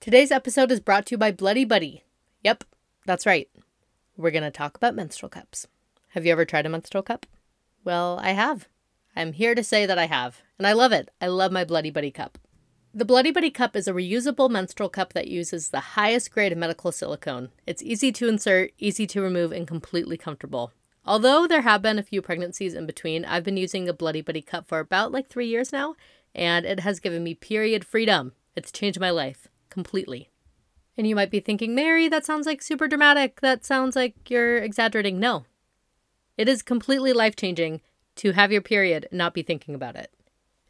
Today's episode is brought to you by Bloody Buddy. Yep, that's right. We're going to talk about menstrual cups. Have you ever tried a menstrual cup? Well, I have. I'm here to say that I have, and I love it. I love my Bloody Buddy cup. The Bloody Buddy cup is a reusable menstrual cup that uses the highest grade of medical silicone. It's easy to insert, easy to remove, and completely comfortable. Although there have been a few pregnancies in between, I've been using a Bloody Buddy cup for about like three years now, and it has given me period freedom. It's changed my life completely. And you might be thinking, Mary, that sounds like super dramatic. That sounds like you're exaggerating. No. It is completely life changing to have your period and not be thinking about it.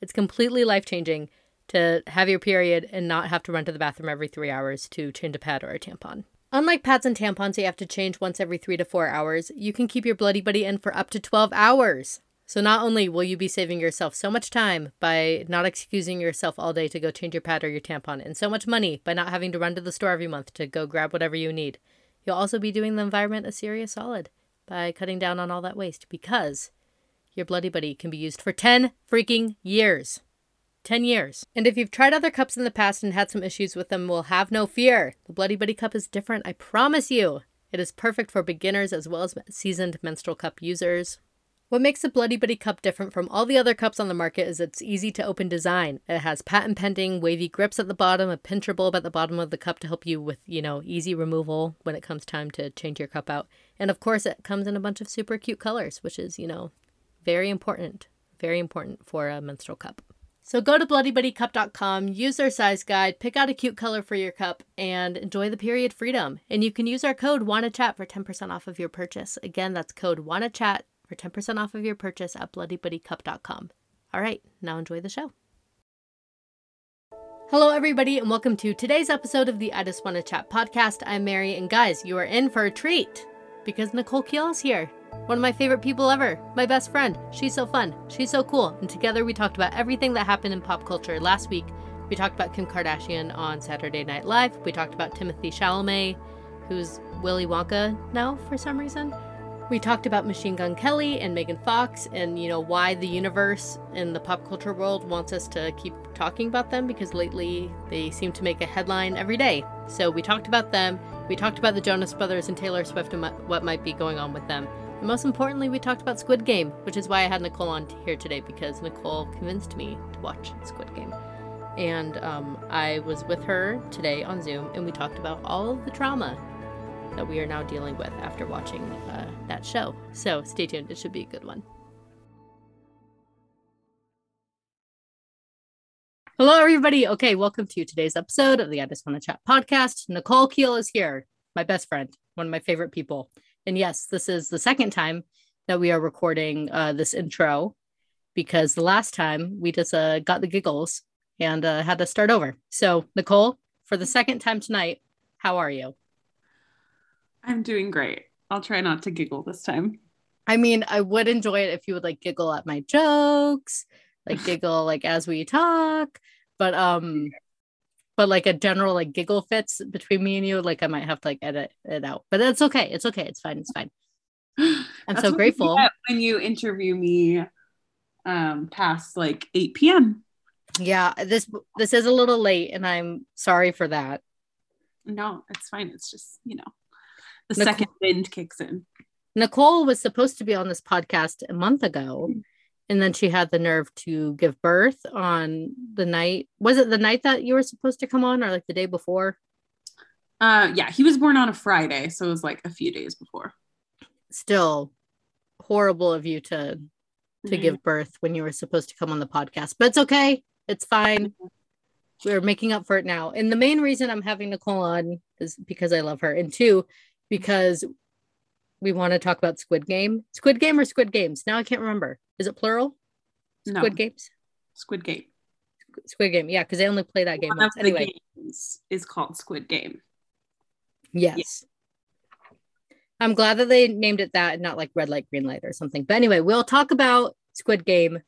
It's completely life changing to have your period and not have to run to the bathroom every three hours to change a pad or a tampon. Unlike pads and tampons you have to change once every three to four hours, you can keep your Bloody Buddy in for up to 12 hours. So not only will you be saving yourself so much time by not excusing yourself all day to go change your pad or your tampon, and so much money by not having to run to the store every month to go grab whatever you need, you'll also be doing the environment a serious solid by cutting down on all that waste because your Bloody Buddy can be used for 10 freaking years. 10 years. And if you've tried other cups in the past and had some issues with them, well, have no fear. The Bloody Buddy cup is different, I promise you. It is perfect for beginners as well as seasoned menstrual cup users. What makes the Bloody Buddy cup different from all the other cups on the market is its easy to open design. It has patent pending wavy grips at the bottom, a pincher bulb at the bottom of the cup to help you with, you know, easy removal when it comes time to change your cup out. And of course, it comes in a bunch of super cute colors, which is, you know, very important. Very important for a menstrual cup. So go to bloodybuddycup.com, use their size guide, pick out a cute color for your cup, and enjoy the period freedom. And you can use our code WANNACHAT for 10% off of your purchase. Again, that's code WANNACHAT for 10% off of your purchase at bloodybuddycup.com. All right, now enjoy the show. Hello, everybody, and welcome to today's episode of the I Just Want to Chat podcast. I'm Mary, and guys, you are in for a treat because Nicole Kiel is here. One of my favorite people ever, my best friend. She's so fun, she's so cool, and together we talked about everything that happened in pop culture. Last week, we talked about Kim Kardashian on Saturday Night Live. We talked about Timothy Chalamet, who's Willy Wonka now for some reason. We talked about Machine Gun Kelly and Megan Fox and, you know, why the universe and the pop culture world wants us to keep talking about them because lately they seem to make a headline every day. So we talked about them. We talked about the Jonas Brothers and Taylor Swift and what might be going on with them. And most importantly, we talked about Squid Game, which is why I had Nicole on here today because Nicole convinced me to watch Squid Game. And um, I was with her today on Zoom and we talked about all the trauma that we are now dealing with after watching uh, that show. So stay tuned, it should be a good one. Hello, everybody. Okay, welcome to today's episode of the I Just Want to Chat podcast. Nicole Keel is here, my best friend, one of my favorite people. And yes, this is the second time that we are recording uh, this intro because the last time we just uh, got the giggles and uh, had to start over. So, Nicole, for the second time tonight, how are you? I'm doing great. I'll try not to giggle this time. I mean, I would enjoy it if you would like giggle at my jokes, like giggle like as we talk, but um but like a general like giggle fits between me and you, like I might have to like edit it out. But it's okay. It's okay. It's fine. It's fine. I'm so grateful. when you interview me um past like 8 p.m. Yeah, this this is a little late and I'm sorry for that. No, it's fine. It's just, you know, the Nicole, second wind kicks in. Nicole was supposed to be on this podcast a month ago. And then she had the nerve to give birth on the night. Was it the night that you were supposed to come on or like the day before? Uh yeah, he was born on a Friday, so it was like a few days before. Still horrible of you to to mm-hmm. give birth when you were supposed to come on the podcast. But it's okay. It's fine. We're making up for it now. And the main reason I'm having Nicole on is because I love her. And two, because we want to talk about Squid Game. Squid Game or Squid Games? Now I can't remember. Is it plural? Squid no. Games? Squid Game. Squid Game. Yeah, because they only play that game One once. Anyway, is called Squid Game. Yes. Yeah. I'm glad that they named it that and not like red light, green light or something. But anyway, we'll talk about Squid Game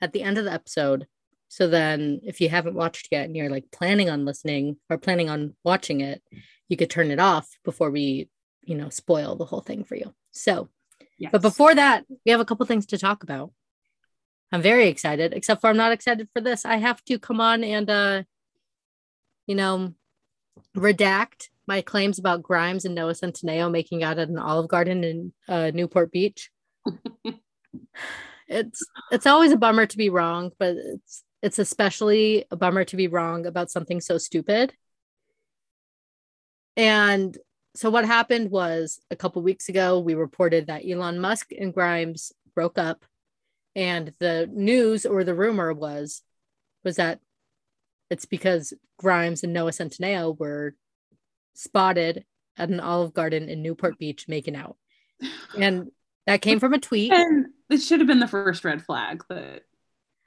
at the end of the episode. So then if you haven't watched yet and you're like planning on listening or planning on watching it, you could turn it off before we you know, spoil the whole thing for you. So, yes. but before that, we have a couple things to talk about. I'm very excited, except for I'm not excited for this. I have to come on and, uh, you know, redact my claims about Grimes and Noah Centineo making out at an Olive Garden in uh, Newport Beach. it's it's always a bummer to be wrong, but it's it's especially a bummer to be wrong about something so stupid. And so what happened was a couple weeks ago we reported that Elon Musk and Grimes broke up and the news or the rumor was was that it's because Grimes and Noah Centineo were spotted at an Olive Garden in Newport Beach making out. And that came from a tweet. And it should have been the first red flag that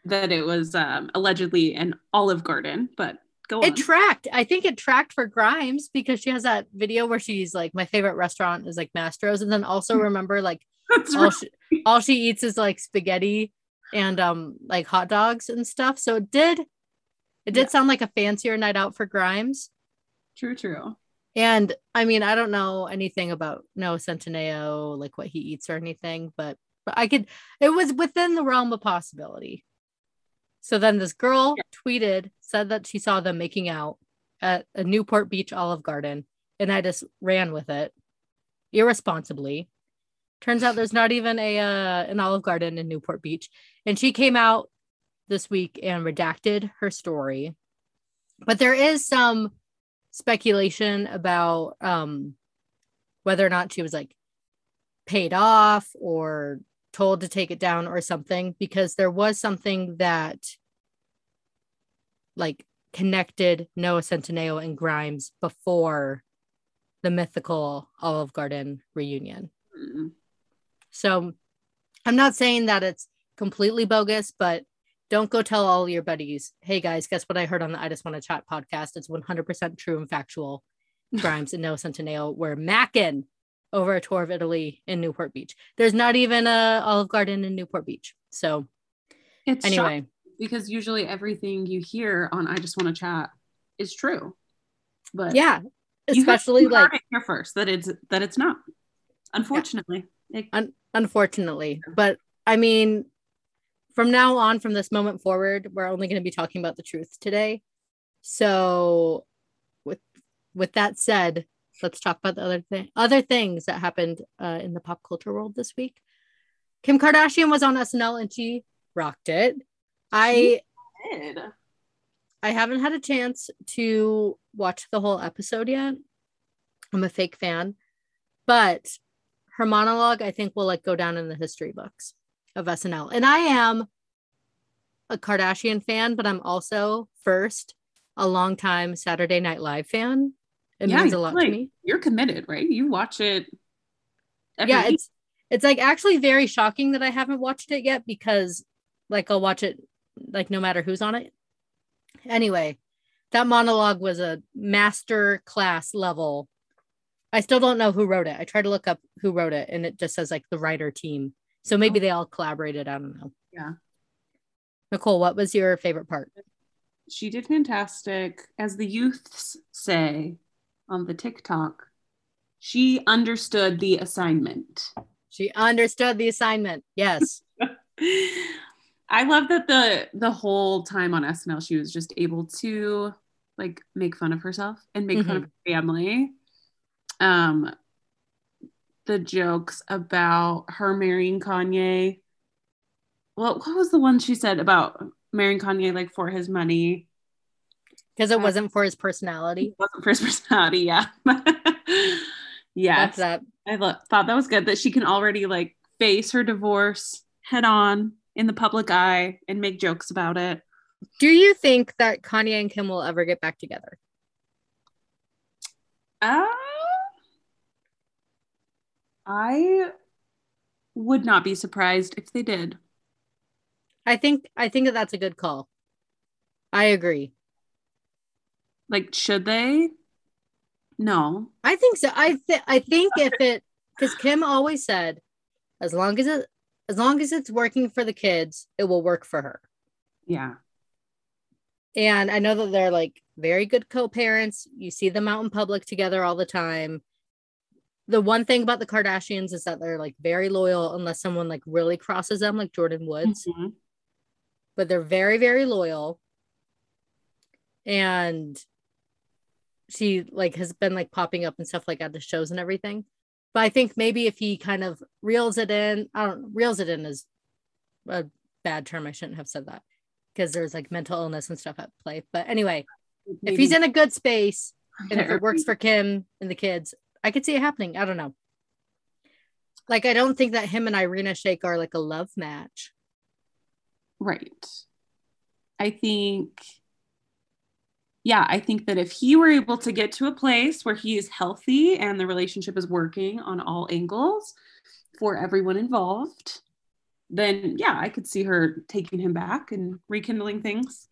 that it was um, allegedly an Olive Garden, but go It tracked. I think it tracked for Grimes because she has that video where she's like, my favorite restaurant is like Mastro's. And then also remember like all right. she, all she eats is like spaghetti and um like hot dogs and stuff. So it did it did Yeah. sound like a fancier night out for Grimes. True, true. And I mean, I don't know anything about Noah Centineo, like what he eats or anything, but but I could it was within the realm of possibility. So then this girl tweeted, said that she saw them making out at a Newport Beach Olive Garden, and I just ran with it irresponsibly. Turns out there's not even a uh, an Olive Garden in Newport Beach, and she came out this week and redacted her story. But there is some speculation about um whether or not she was like paid off or told to take it down or something because there was something that like connected Noah Centineo and Grimes before the mythical Olive Garden reunion. Mm. So I'm not saying that it's completely bogus, but don't go tell all your buddies, hey guys, guess what I heard on the I Just Want to Chat podcast? It's 100% true and factual. Grimes and Noah Centineo were macking over a tour of Italy in Newport Beach. There's not even a Olive Garden in Newport Beach. So It's anyway, because usually everything you hear on I Just Want to Chat is true. But yeah, especially you like here first that it's that it's not. Unfortunately. It- Un- unfortunately. But I mean, from now on, from this moment forward, we're only going to be talking about the truth today. So, with with that said, let's talk about the other thing, other things that happened uh, in the pop culture world this week. Kim Kardashian was on SNL and she rocked it. I did. I haven't had a chance to watch the whole episode yet. I'm a fake fan, but her monologue I think will like go down in the history books of SNL. And I am a Kardashian fan, but I'm also first a longtime Saturday Night Live fan. It Yeah, means a lot like- to me. You're committed, right? You watch it every yeah, week. it's it's like actually very shocking that I haven't watched it yet because like I'll watch it like no matter who's on it. Anyway, that monologue was a master class level. I still don't know who wrote it. I tried to look up who wrote it and it just says like the writer team. So maybe oh. they all collaborated. I don't know. Yeah. Nicole, what was your favorite part? she did fantastic. As the youths say on the TikTok, she understood the assignment. She understood the assignment. Yes. I love that the the whole time on SNL she was just able to like make fun of herself and make fun of her family. Um the jokes about her marrying Kanye. Well, what was the one she said about marrying Kanye like for his money? Because it wasn't for his personality. It wasn't for his personality, yeah. that. I lo- thought that was good that she can already like face her divorce head on in the public eye and make jokes about it. Do you think that Kanye and Kim will ever get back together? Uh, I would not be surprised if they did. I think I think that that's a good call. I agree. Like, should they? No. I think so. I th- I think if it because Kim always said, as long as it as long as it's working for the kids, it will work for her. Yeah. And I know that they're like very good co-parents. You see them out in public together all the time. The one thing about the Kardashians is that they're like very loyal unless someone like really crosses them, like Jordyn Woods. Mhm. but they're very very loyal and she like has been like popping up and stuff like at the shows and everything. But I think maybe if he kind of reels it in, I don't reels it in is a bad term. I shouldn't have said that because there's like mental illness and stuff at play. But anyway, maybe. if he's in a good space and if it works for Kim and the kids, I could see it happening. I don't know. Like I don't think that him and Irina Shayk are like a love match. Right. I think yeah, I think that if he were able to get to a place where he is healthy and the relationship is working on all angles for everyone involved, then yeah, I could see her taking him back and rekindling things.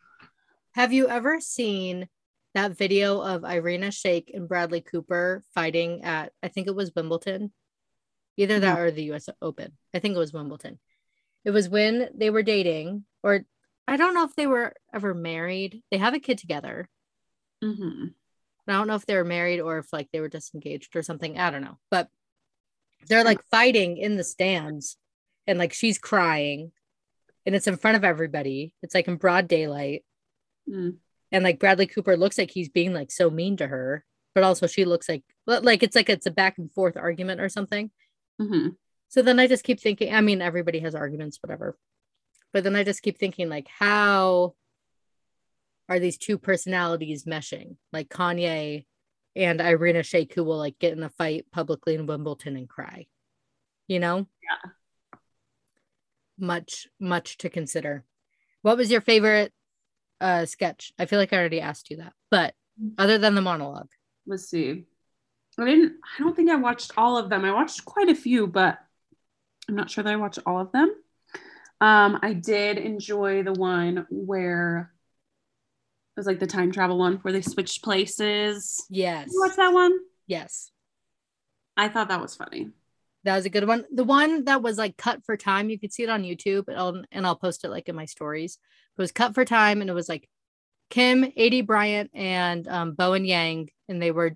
Have you ever seen that video of Irina Shayk and Bradley Cooper fighting at I think it was Wimbledon? Either that or the US Open. I think it was Wimbledon. It was when they were dating, or I don't know if they were ever married. They have a kid together. Mm-hmm. I don't know if they were married or if like they were disengaged or something. I don't know. But they're like fighting in the stands and like she's crying and it's in front of everybody. It's like in broad daylight. Mm. And like Bradley Cooper looks like he's being like so mean to her, but also she looks like like it's like it's a back and forth argument or something. Mm-hmm. So then I just keep thinking, I mean, everybody has arguments, whatever. But then I just keep thinking, like, how are these two personalities meshing? Like Kanye and Irina Shayk, who will like get in a fight publicly in Wimbledon and cry. You know? Yeah. Much, much to consider. What was your favorite uh sketch? I feel like I already asked you that, but other than the monologue. Let's see. I didn't I don't think I watched all of them. I watched quite a few, but I'm not sure that I watched all of them. Um, I did enjoy the one where was like the time travel one where they switched places. Yes. You watch that one? Yes. I thought that was funny. That was a good one. The one that was like cut for time, you could see it on YouTube and I'll, and I'll post it like in my stories. It was cut for time and it was like Kim, Aidy Bryant, and um, Bowen Yang, and they were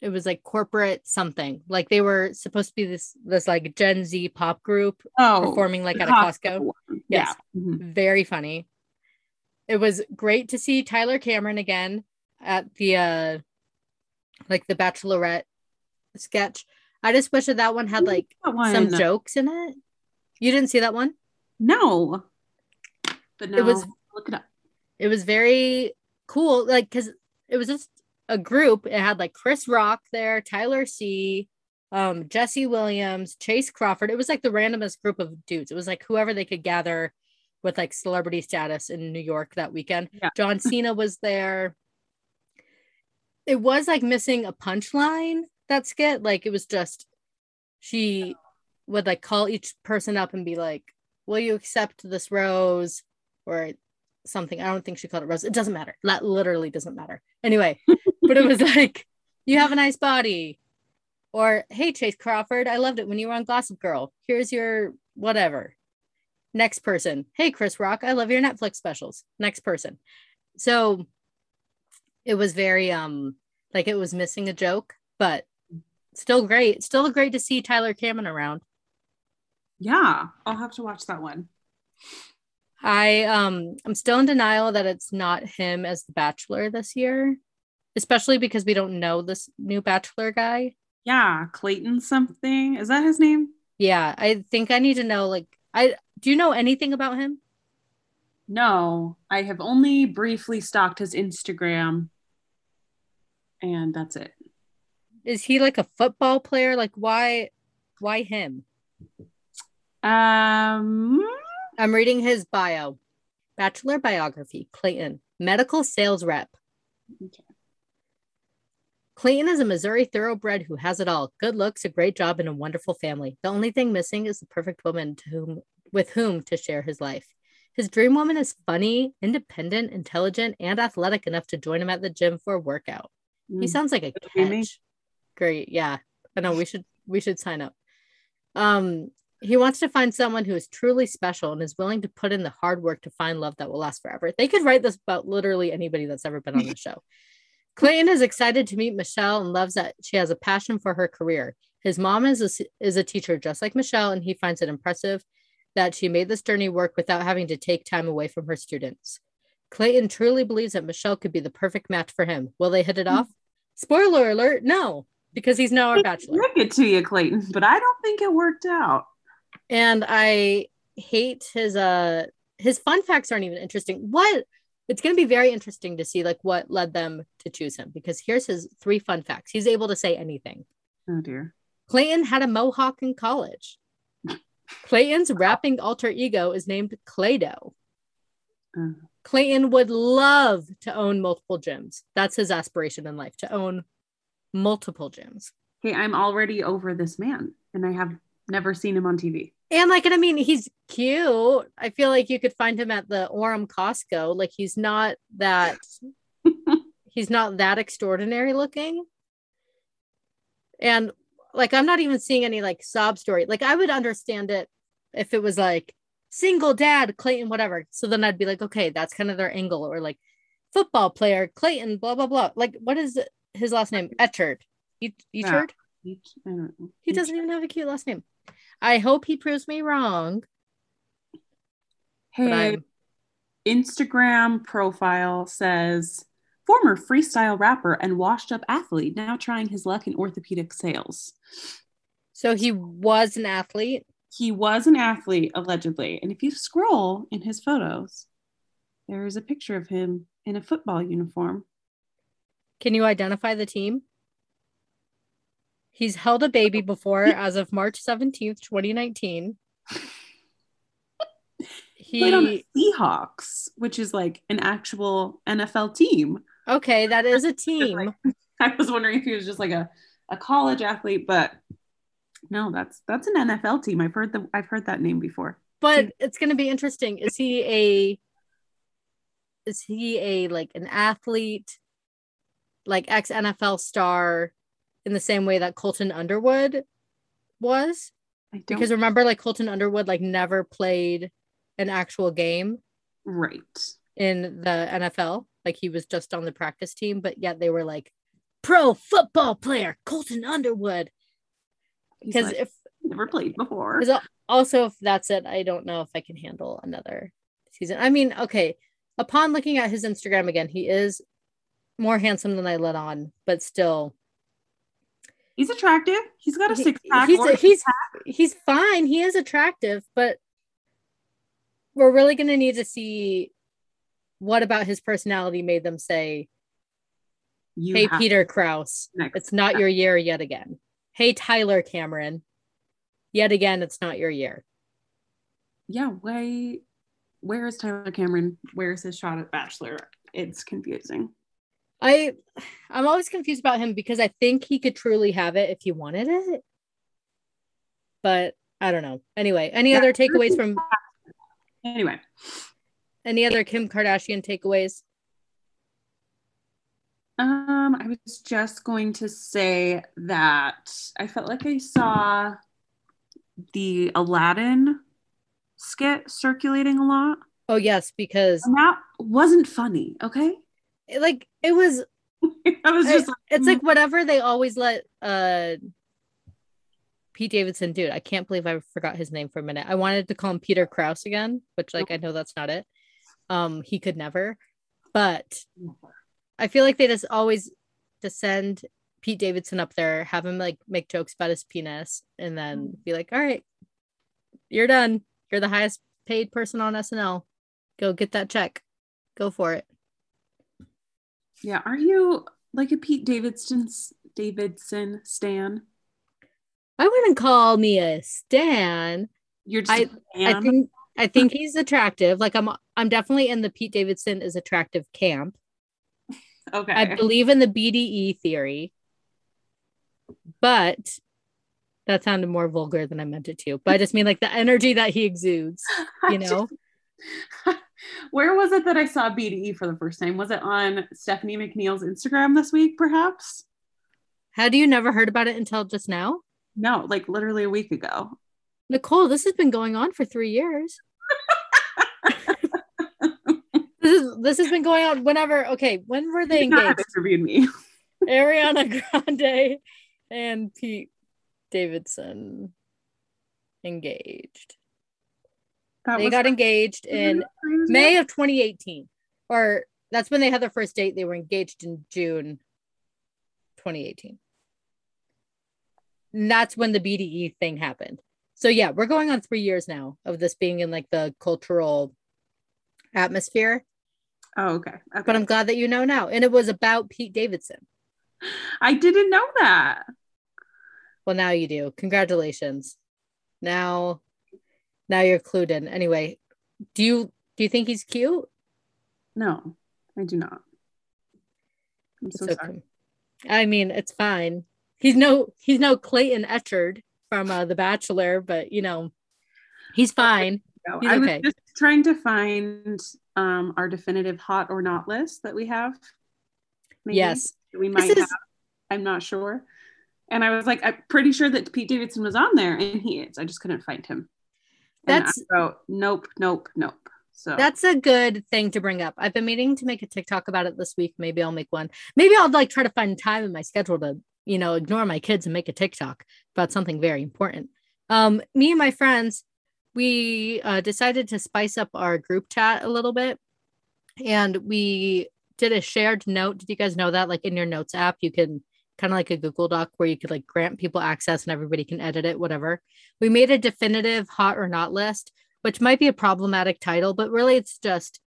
it was like corporate something. Like they were supposed to be this this like Gen Z pop group oh, performing like at a Costco. Yes. Yeah. Mm-hmm. Very funny. It was great to see Tyler Cameron again at the uh like the bachelorette sketch. I just wish that that one had like one. some jokes in it. You didn't see that one? No. But no, it was look it up. It was very cool like cuz it was just a group. It had like Chris Rock there, Tyler C, um, Jesse Williams, Chace Crawford. It was like the randomest group of dudes. It was like whoever they could gather with like celebrity status in New York that weekend. Yeah. John Cena was there. It was like missing a punchline that skit. Like it was just she would like call each person up and be like, Will you accept this rose? Or something. I don't think she called it rose. It doesn't matter. That literally doesn't matter. Anyway, but it was like, you have a nice body. Or, hey, Chace Crawford, I loved it when you were on Gossip Girl. Here's your whatever. Next person. Hey, Chris Rock, I love your Netflix specials. Next person. So it was very, um, like it was missing a joke, but still great. Still great to see Tyler Cameron around. Yeah, I'll have to watch that one. I um I'm still in denial that it's not him as the bachelor this year, especially because we don't know this new bachelor guy. Yeah, Clayton something. Is that his name? Yeah, I think I need to know like I do you know anything about him? No, I have only briefly stalked his Instagram and that's it. Is he like a football player? Like why why him? Um I'm reading his bio. Bachelor biography, Clayton, medical sales rep. Okay. Clayton is a Missouri thoroughbred who has it all good looks, a great job, and a wonderful family. The only thing missing is the perfect woman to whom, with whom to share his life. His dream woman is funny, independent, intelligent, and athletic enough to join him at the gym for a workout. Mm. He sounds like a catch. Great. Yeah. I know we should we should sign up. Um, he wants to find someone who is truly special and is willing to put in the hard work to find love that will last forever. They could write this about literally anybody that's ever been on the show. Clayton is excited to meet Michelle and loves that she has a passion for her career. His mom is a, is a teacher just like Michelle, and he finds it impressive that she made this journey work without having to take time away from her students. Clayton truly believes that Michelle could be the perfect match for him. Will they hit it off? Spoiler alert, no, because he's now our bachelor. Look it to you, Clayton, but I don't think it worked out. And I hate his uh his fun facts aren't even interesting. What it's going to be very interesting to see like what led them to choose him because here's his three fun facts. He's able to say anything. Oh dear. Clayton had a mohawk in college. Clayton's rapping alter ego is named Claydo. Uh, Clayton would love to own multiple gyms. That's his aspiration in life to own multiple gyms. hey, I'm already over this man, and I have never seen him on TV. And like, and I mean, he's cute. I feel like you could find him at the Orem Costco. Like, he's not that, he's not that extraordinary looking. And like, I'm not even seeing any like sob story. Like, I would understand it if it was like single dad, Clayton, whatever. So then I'd be like, okay, that's kind of their angle. Or like football player, Clayton, blah, blah, blah. Like, what is his last name? Echard. Yeah. Echard? He, I don't know. He doesn't even have a cute last name. I hope he proves me wrong. Hey, Instagram profile says former freestyle rapper and washed up athlete now trying his luck in orthopedic sales. so he was an athlete. He was an athlete allegedly, and if you scroll in his photos, there is a picture of him in a football uniform. Can you identify the team? He's held a baby before as of March 17th, 2019. He Played on the Seahawks, which is like an actual NFL team. Okay, that is a team. I was wondering if he was just like a, a college athlete, but no, that's that's an NFL team. I've heard the I've heard that name before. But it's gonna be interesting. Is he a is he a like an athlete, like ex NFL star in the same way that Colton Underwood was? I don't Because remember, like Colton Underwood like never played an actual game right. in the NFL. Like he was just on the practice team, but yet they were like pro football player Colton Underwood. Because like, if never played before. also if that's it, I don't know if I can handle another season. I mean, okay, upon looking at his Instagram again, he is more handsome than I let on, but still He's attractive. He's got a six pack. he's he's he's fine. He is attractive, but we're really gonna need to see what about his personality made them say, you "Hey, Peter Kraus, it's not your year yet again." Hey, Tyler Cameron, yet again, it's not your year. yeah. Why? Where is Tyler Cameron? Where's his shot at Bachelor? It's confusing. I, I'm always confused about him because I think he could truly have it if he wanted it, but I don't know. Anyway, any Yeah. other takeaways from Anyway, any other Kim Kardashian takeaways? um, I was just going to say that I felt like I saw the Aladdin skit circulating a lot. Oh yes, because And that wasn't funny. Okay, it, like it was I was just like, it's like whatever they always let uh Pete Davidson do. I can't believe I forgot his name for a minute. I wanted to call him Peter Kraus again, which like I know that's not it. Um he could never. But I feel like they just always just send Pete Davidson up there, have him like make jokes about his penis, and then be like, all right, you're done. You're the highest paid person on SNL. Go get that check. Go for it. yeah. Are you like a Pete Davidson Davidson stan? I wouldn't call me a stan. You're just I fan? think I think he's attractive. Like I'm I'm definitely in the Pete Davidson is attractive camp. okay. I believe in the BDE theory. But that sounded more vulgar than I meant it to. But I just mean like the energy that he exudes, you know? just- Where was it that I saw BDE for the first time? Was it on Stephanie McNeil's Instagram this week, perhaps? How do you never heard about it until just now? No, like literally a week ago. Nicole, this has been going on for three years. this is this has been going on whenever okay, when were they You could not have engaged? interviewed me. Ariana Grande and Pete Davidson engaged. That they got engaged in May of 2018. Or that's when they had their first date. They were engaged in June 2018. And that's when the BDE thing happened. So yeah, we're going on three years now of this being in like the cultural atmosphere. Oh, okay. okay. But I'm glad that you know now. And it was about Pete Davidson. I didn't know that. Well, now you do. Congratulations. Now, now you're clued in. Anyway, do you do you think he's cute? No, I do not. I'm so It's sorry. okay. I mean, it's fine. He's no he's no Clayton Echard from uh, The Bachelor, but you know, he's fine. No, He's I was okay. just trying to find um, our definitive hot or not list that we have. maybe, Yes. we might is- have. I'm not sure. And I was like, I'm pretty sure that Pete Davidson was on there, and he is. I just couldn't find him. And That's- wrote, nope, nope, nope. So That's a good thing to bring up. I've been meaning to make a TikTok about it this week. Maybe I'll make one. Maybe I'll like try to find time in my schedule to, you know, ignore my kids and make a TikTok about something very important. Um, me and my friends, we uh, decided to spice up our group chat a little bit, and we did a shared note. Did you guys know that? Like in your notes app, you can kind of like a Google Doc where you could like grant people access and everybody can edit it, whatever. We made a definitive hot or not list which might be a problematic title, but really it's just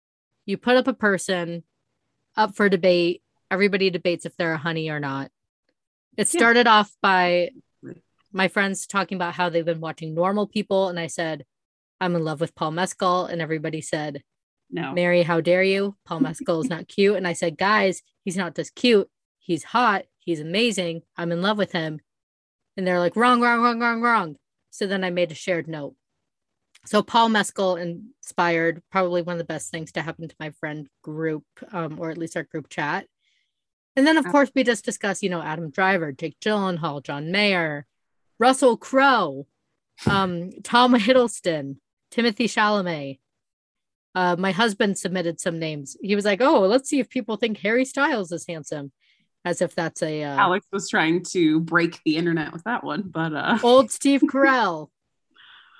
you put up a person up for debate. Everybody debates if they're a honey or not. It Yeah. started off by my friends talking about how they've been watching normal people. And I said, I'm in love with Paul Mescal. And everybody said, no. Mary, how dare you? Paul Mescal is not cute. And I said, guys, he's not just cute. He's hot. He's amazing. I'm in love with him. And they're like, wrong, wrong, wrong, wrong, wrong. So then I made a shared note. So Paul Mescal inspired probably one of the best things to happen to my friend group, um, or at least our group chat. And then, of Yeah. course, we just discussed, you know, Adam Driver, Jake Gyllenhaal, John Mayer, Russell Crowe, um, Tom Hiddleston, Timothy Chalamet. Uh, my husband submitted some names. He was like, "Oh, let's see if people think Harry Styles is handsome," as if that's a uh, Alex was trying to break the internet with that one, but uh, old Steve Carell,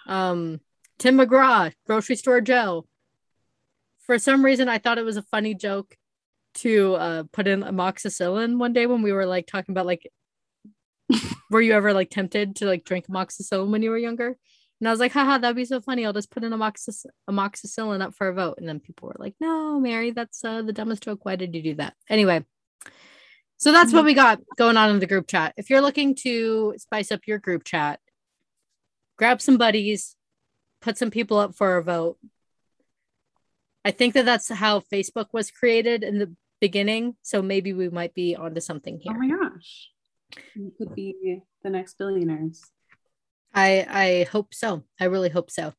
um, Tim McGraw, Grocery Store Joe. For some reason, I thought it was a funny joke to uh, put in amoxicillin one day when we were like talking about like, were you ever like tempted to like drink amoxicillin when you were younger? And I was like, haha, that'd be so funny. I'll just put an amoxic- amoxicillin up for a vote. And then people were like, no, Mary, that's uh, the dumbest joke. Why did you do that? Anyway, so that's what we got going on in the group chat. If you're looking to spice up your group chat, grab some buddies, put some people up for a vote. I think that that's how Facebook was created in the beginning. So maybe we might be onto something here. oh my gosh, you could be the next billionaires. I I hope so. I really hope so.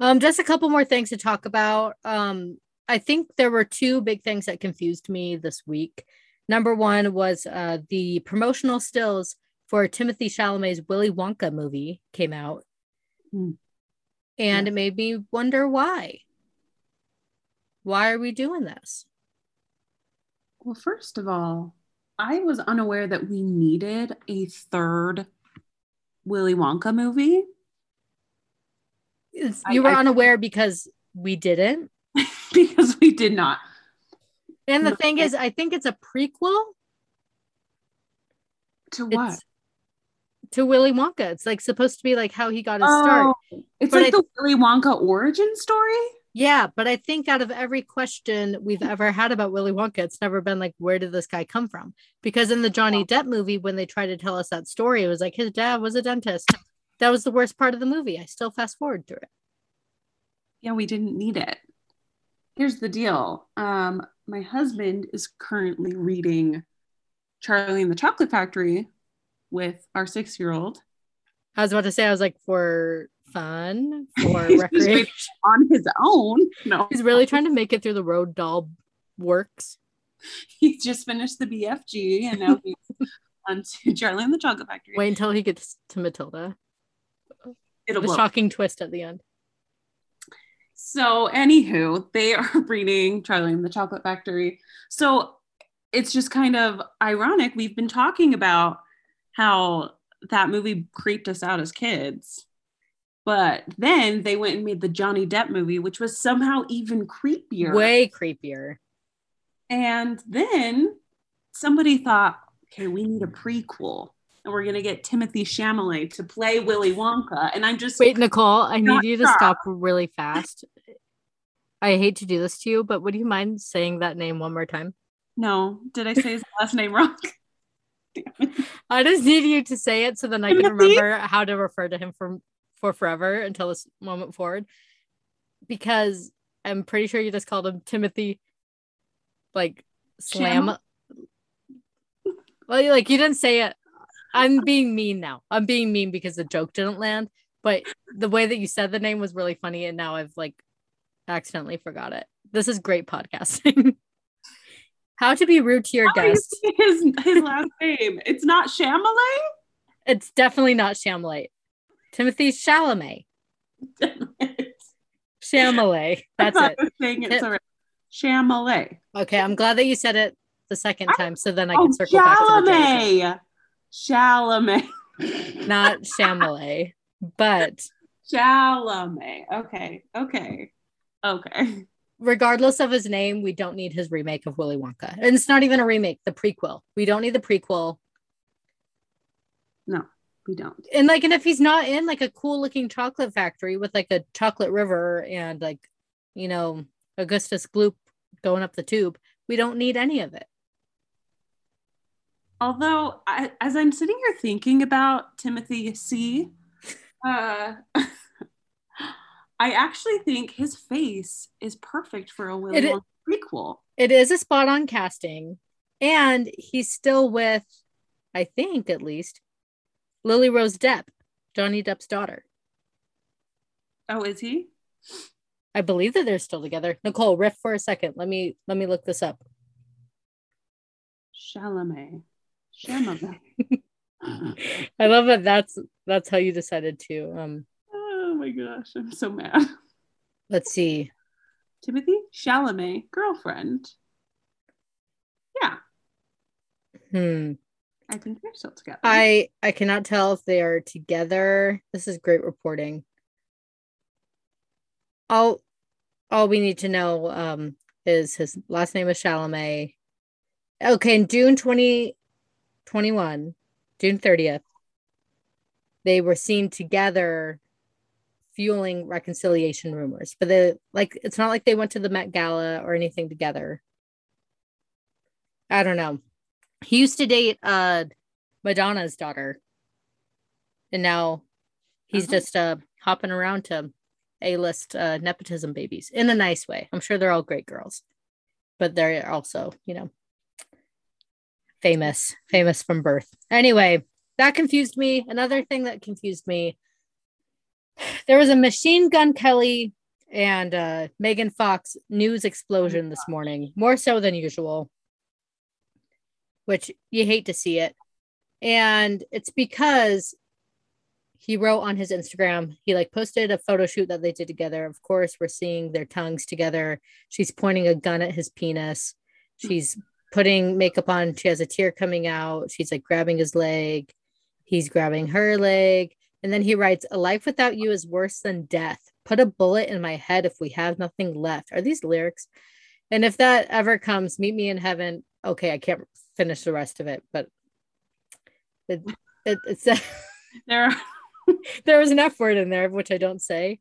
Um, just a couple more things to talk about. Um, I think there were two big things that confused me this week. Number one was uh, the promotional stills for Timothy Chalamet's Willy Wonka movie came out, Hmm. and it made me wonder why. Why are we doing this? Well, first of all, I was unaware that we needed a third Willy Wonka movie It's- I- you were I- unaware because we didn't. because we did not. And the No, thing is, I think it's a prequel. To what? It's to Willy Wonka. It's like supposed to be like how he got his start. Oh, it's But like I- the Willy Wonka origin story. Yeah, but I think out of every question we've ever had about Willy Wonka, it's never been like, where did this guy come from? Because in the Johnny Depp movie, when they tried to tell us that story, it was like his dad was a dentist. That was the worst part of the movie. I still fast forward through it. Yeah, we didn't need it. Here's the deal. Um, my husband is currently reading Charlie and the Chocolate Factory with our six-year-old I was about to say, I was like, for fun, for recreation. on his own. No, He's really trying to make it through the Roald Dahl works. he just finished the BFG and now he's on to Charlie and the Chocolate Factory. Wait until he gets to Matilda. It'll The blow. shocking twist at the end. So, anywho, they are reading Charlie and the Chocolate Factory. So it's just kind of ironic. We've been talking about how that movie creeped us out as kids. But then they went and made the Johnny Depp movie, which was somehow even creepier. Way creepier. And then somebody thought, okay, we need a prequel. And we're gonna get Timothy Chalamet to play Willy Wonka. And I'm just Wait, Nicole, I need you to sure. stop really fast. I hate to do this to you, but would you mind saying that name one more time? no, did I say his last name wrong? I just need you to say it so then I can remember how to refer to him for for forever until this moment forward. Because I'm pretty sure you just called him Timothy like slam. Well, like you didn't say it. I'm being mean now. I'm being mean because the joke didn't land, but the way that you said the name was really funny and now I've like accidentally forgot it. This is great podcasting. how to be rude to your How do you his his last name. It's not Chalamet? It's definitely not Chalamet. Timothy Chalamet. Chalamet. That's it. saying it Tim- sorry. Chalamet. Okay, I'm glad that you said it the second time, so then I Oh, can circle back to the. Chalamet. Chalamet. Not Chalamet, but Chalamet. Okay. Okay. Okay. regardless of his name, we don't need his remake of Willy Wonka, and it's not even a remake. The prequel. We don't need the prequel. No, we don't. And like, and if he's not in like a cool looking chocolate factory with like a chocolate river and like, you know, Augustus Gloop going up the tube, we don't need any of it. Although, I, as I'm sitting here thinking about Timothy C, uh, I actually think his face is perfect for a Willy It i- Wonka prequel. It is a spot on casting, and he's still with, I think at least, Lily Rose Depp, Johnny Depp's daughter. Oh, is he? I believe that they're still together. Nicole, riff for a second. Let me let me look this up. Chalamet. Chalamet. I love that that's that's how you decided to. Um, oh my gosh, I'm so mad. let's see. Timothy Chalamet, girlfriend. Yeah, Hmm. I think they're still together. I I cannot tell if they are together. This is great reporting. All all we need to know um is his last name is Chalamet. Okay, in June 2021, June 30th, they were seen together fueling reconciliation rumors. But they like it's not like they went to the Met Gala or anything together. I don't know. He used to date uh Madonna's daughter. And now he's Uh-huh. just uh hopping around to A-list uh nepotism babies in a nice way. I'm sure they're all great girls. But they're also, you know, famous, famous from birth. Anyway, that confused me. Another thing that confused me. There was a Machine Gun Kelly and uh Megan Fox news explosion this morning, more so than usual. Which you hate to see it. And it's because he wrote on his Instagram, he like posted a photo shoot that they did together. Of course, we're seeing their tongues together. She's pointing a gun at his penis. She's putting makeup on. She has a tear coming out. She's like grabbing his leg. He's grabbing her leg. And then he writes, A life without you is worse than death. Put a bullet in my head if we have nothing left. Are these lyrics? And if that ever comes, meet me in heaven. Okay, I can't finish the rest of it, but it, it, it's there are there was an F word in there, which I don't say.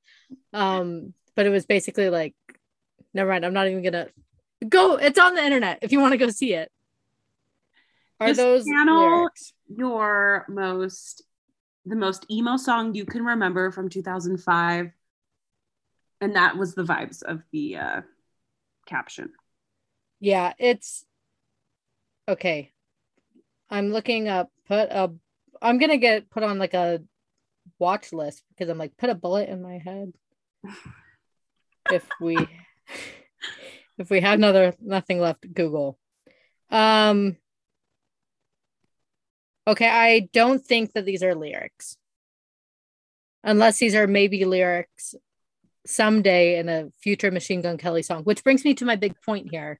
Um, but it was basically like, never mind. I'm not even gonna go. It's on the internet if you want to go see it. Are Just those channel- lyrics? your most the most emo song you can remember from 2005 and that was the vibes of the uh caption Yeah, it's okay. I'm looking up. Put a. I'm gonna get put on like a watch list because I'm like put a bullet in my head. if we, if we have another nothing left, Google. Um. Okay, I don't think that these are lyrics. Unless these are maybe lyrics someday in a future Machine Gun Kelly song, which brings me to my big point here.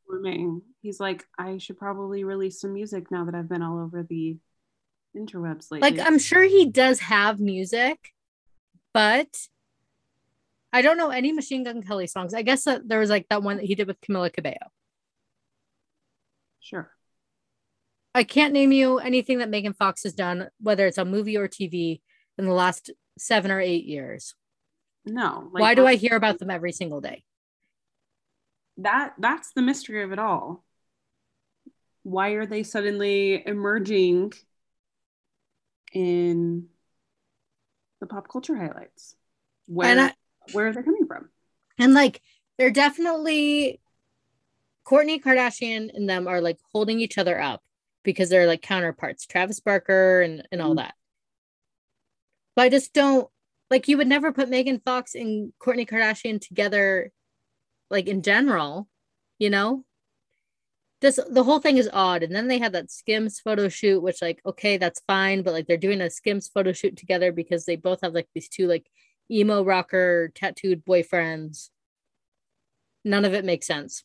He's like i should probably release some music now that i've been all over the interwebs lately. Like i'm sure he does have music but i don't know any machine gun kelly songs. I guess that there was like that one that he did with camila cabello. Sure. I can't name you anything that Megan Fox has done, whether it's on movie or TV, in the last seven or eight years. No. Like, Why do I hear about them every single day? That that's the mystery of it all. Why are they suddenly emerging in the pop culture highlights? Where I, where are they coming from? And like they're definitely Kourtney Kardashian and them are like holding each other up because they're like counterparts, Travis Barker and, and all mm-hmm. that. But I just don't like you would never put Megan Fox and Kourtney Kardashian together like in general, you know? This the whole thing is odd. And then they had that Skims photo shoot, which like, okay, that's fine, but like they're doing a Skims photo shoot together because they both have like these two like emo rocker tattooed boyfriends. None of it makes sense.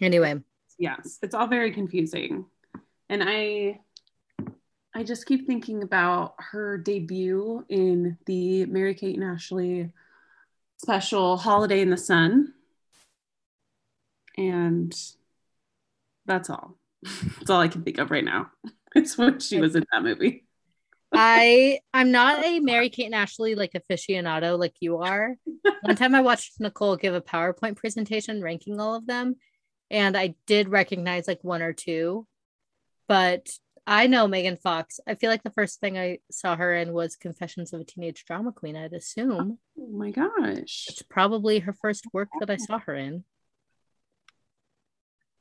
Anyway. Yes, it's all very confusing. And I I just keep thinking about her debut in the Mary Kate and Ashley special Holiday in the Sun. And that's all. That's all I can think of right now. It's when she was in that movie. I I'm not a Mary Kate and Ashley like aficionado like you are. One time I watched Nicole give a PowerPoint presentation ranking all of them, and I did recognize like one or two, but I know Megan Fox. I feel like the first thing I saw her in was Confessions of a Teenage Drama Queen. I'd assume. Oh my gosh! It's probably her first work that I saw her in.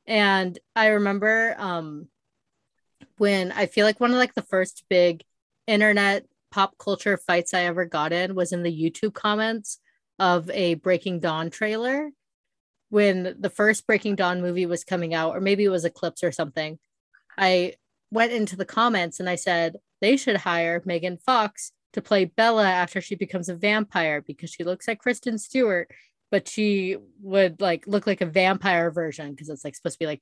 And I remember um when I feel like one of like the first big internet pop culture fights I ever got in was in the YouTube comments of a Breaking Dawn trailer when the first Breaking Dawn movie was coming out, or maybe it was Eclipse or something. I went into the comments and I said they should hire Megan Fox to play Bella after she becomes a vampire because she looks like Kristen Stewart, but she would like look like a vampire version because it's like supposed to be like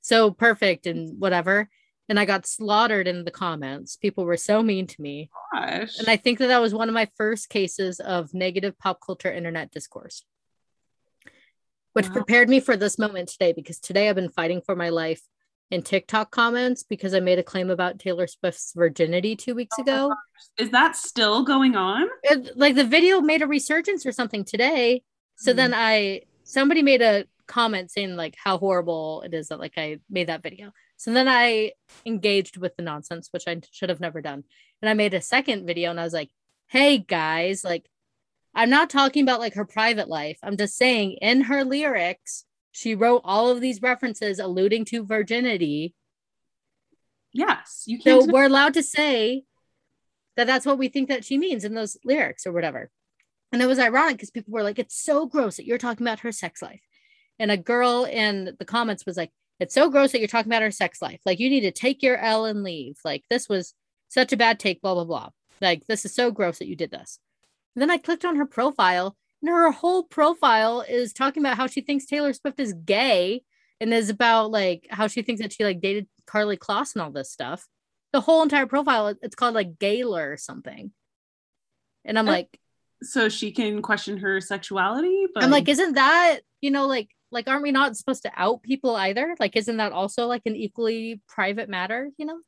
so perfect and whatever and I got slaughtered in the comments. People were so mean to me. Gosh. And I think that that was one of my first cases of negative pop culture internet discourse, which wow. prepared me for this moment today because today I've been fighting for my life in TikTok comments because I made a claim about Taylor Swift's virginity two weeks oh ago. Is that still going on? It, like the video made a resurgence or something today. So mm. then I somebody made a comment saying like how horrible it is that like I made that video. So then I engaged with the nonsense, which I should have never done. And I made a second video and I was like, hey guys, like, I'm not talking about like her private life. I'm just saying in her lyrics, she wrote all of these references alluding to virginity. Yes, you can't. So we're allowed to say that that's what we think that she means in those lyrics or whatever. And it was ironic because people were like, it's so gross that you're talking about her sex life. And a girl in the comments was like, it's so gross that you're talking about her sex life. Like, you need to take your L and leave. Like, this was such a bad take, blah, blah, blah. Like, this is so gross that you did this. And then I clicked on her profile, and her whole profile is talking about how she thinks Taylor Swift is gay and is about like how she thinks that she like dated Karlie Kloss and all this stuff. The whole entire profile, it's called like Gaylor or something. And I'm uh, like, so she can question her sexuality. But I'm like, isn't that, you know, like like aren't we not supposed to out people either like isn't that also like an equally private matter you know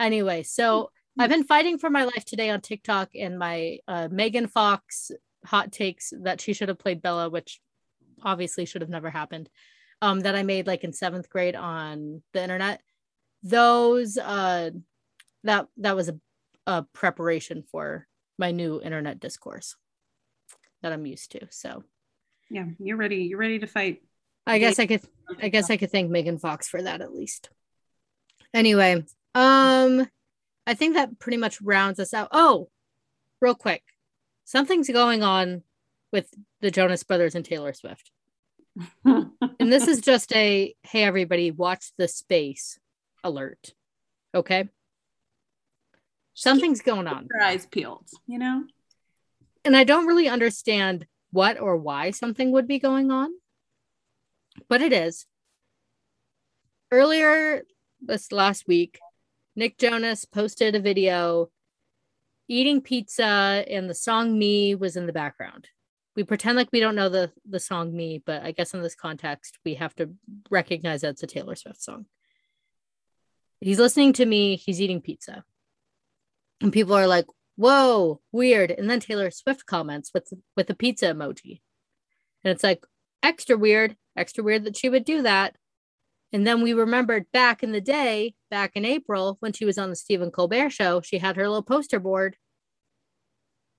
anyway so mm-hmm. i've been fighting for my life today on tiktok and my uh, megan fox hot takes that she should have played bella which obviously should have never happened um that i made like in seventh grade on the internet those uh that that was a, a preparation for my new internet discourse that i'm used to so yeah you're ready you're ready to fight I guess I could I guess I could thank Megan Fox for that at least. Anyway, um I think that pretty much rounds us out. Oh, real quick. Something's going on with the Jonas Brothers and Taylor Swift. and this is just a hey everybody watch the space alert. Okay? Something's going on. Eyes peeled, you know? And I don't really understand what or why something would be going on but it is. Earlier this last week, Nick Jonas posted a video eating pizza, and the song Me was in the background. We pretend like we don't know the, the song Me, but I guess in this context, we have to recognize that it's a Taylor Swift song. he's listening to me, he's eating pizza. And people are like, whoa, weird. And then Taylor Swift comments with with a pizza emoji. And it's like extra weird, extra weird that she would do that. And then we remembered back in the day, back in April, when she was on the Stephen Colbert show, she had her little poster board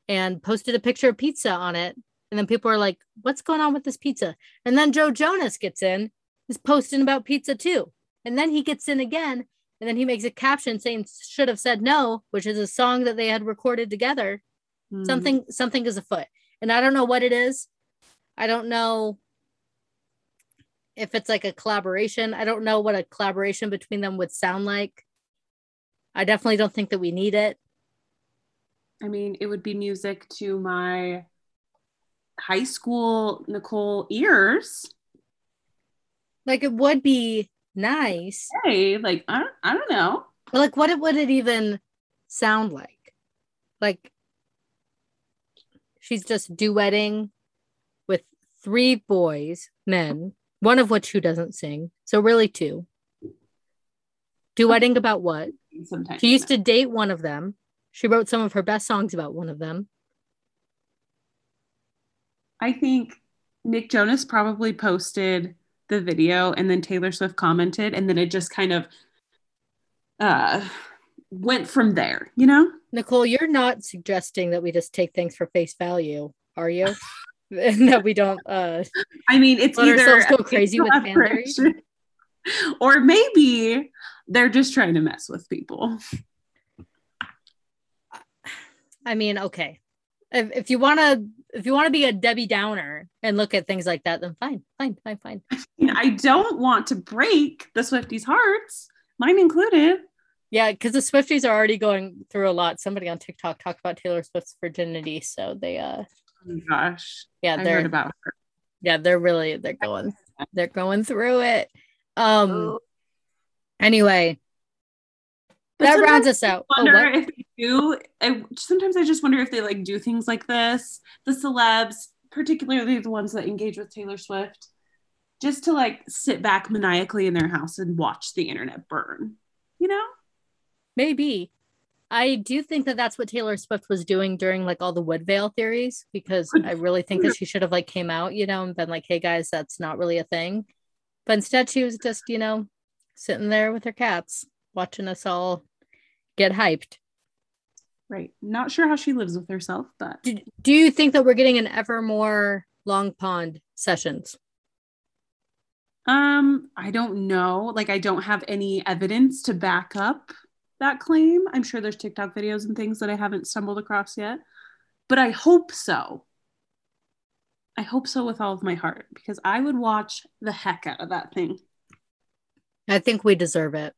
and posted a picture of pizza on it. And then people were like, what's going on with this pizza? And then Joe Jonas gets in, is posting about pizza too. And then he gets in again and then he makes a caption saying should have said no which is a song that they had recorded together mm. something something is afoot and i don't know what it is i don't know if it's like a collaboration i don't know what a collaboration between them would sound like i definitely don't think that we need it i mean it would be music to my high school nicole ears like it would be nice. Hey, like I don't, I don't know. But like, what it, would it even sound like? Like, she's just duetting with three boys, men, one of which who doesn't sing. So really two. Duetting about what? Sometimes she used to date one of them. She wrote some of her best songs about one of them. I think Nick Jonas probably posted the video and then Taylor Swift commented and then it just kind of uh went from there, you know? Nicole, you're not suggesting that we just take things for face value, are you? that we don't uh I mean it's let either ourselves go crazy with fan or maybe they're just trying to mess with people. I mean, okay. If, if you want to if you want to be a Debbie Downer and look at things like that, then fine, fine, fine, fine. I don't want to break the Swifties' hearts, mine included. Yeah, because the Swifties are already going through a lot. Somebody on TikTok talked about Taylor Swift's virginity, so they uh my gosh. Yeah, they're about her. Yeah, they're really they're going they're going through it. Um oh. anyway, but that rounds us out. Oh, wonder oh, if they do. I, sometimes I just wonder if they like do things like this. The celebs, particularly the ones that engage with Taylor Swift, just to like sit back maniacally in their house and watch the internet burn. You know? Maybe. I do think that that's what Taylor Swift was doing during like all the Woodvale theories because I really think that she should have like came out, you know, and been like, "Hey guys, that's not really a thing." But instead, she was just, you know, sitting there with her cats watching us all get hyped. Right. Not sure how she lives with herself, but do, do you think that we're getting an ever more long pond sessions? Um, I don't know. Like I don't have any evidence to back up that claim. I'm sure there's TikTok videos and things that I haven't stumbled across yet. But I hope so. I hope so with all of my heart because I would watch the heck out of that thing. I think we deserve it.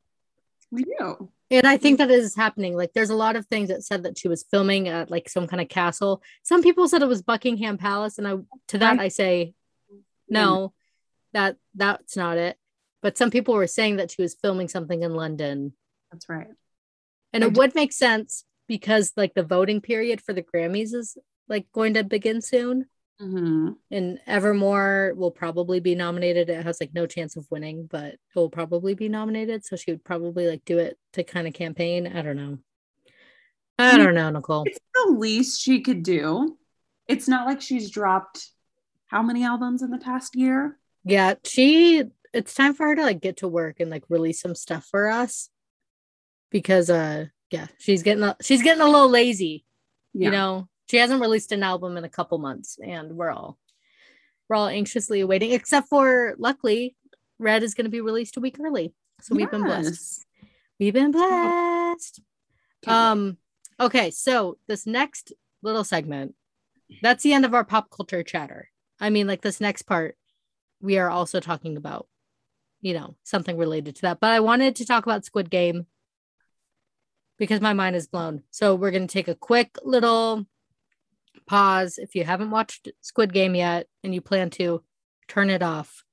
We do. And I think that is happening. Like there's a lot of things that said that she was filming at like some kind of castle. Some people said it was Buckingham Palace. And I to that I say no, mm. that that's not it. But some people were saying that she was filming something in London. That's right. And it would make sense because like the voting period for the Grammys is like going to begin soon. Mm-hmm. And Evermore will probably be nominated. It has like no chance of winning, but it will probably be nominated. So she would probably like do it to kind of campaign. I don't know. I don't know, Nicole. It's the least she could do. It's not like she's dropped how many albums in the past year? Yeah, she it's time for her to like get to work and like release some stuff for us. Because uh yeah, she's getting a, she's getting a little lazy. Yeah. You know, she hasn't released an album in a couple months, and we're all we're all anxiously awaiting. Except for luckily, Red is going to be released a week early, so yes. we've been blessed. We've been blessed. Um. Okay, so this next little segment, that's the end of our pop culture chatter. I mean, like this next part, we are also talking about, you know, something related to that. But I wanted to talk about Squid Game because my mind is blown. So we're going to take a quick little pause. If you haven't watched Squid Game yet and you plan to, turn it off.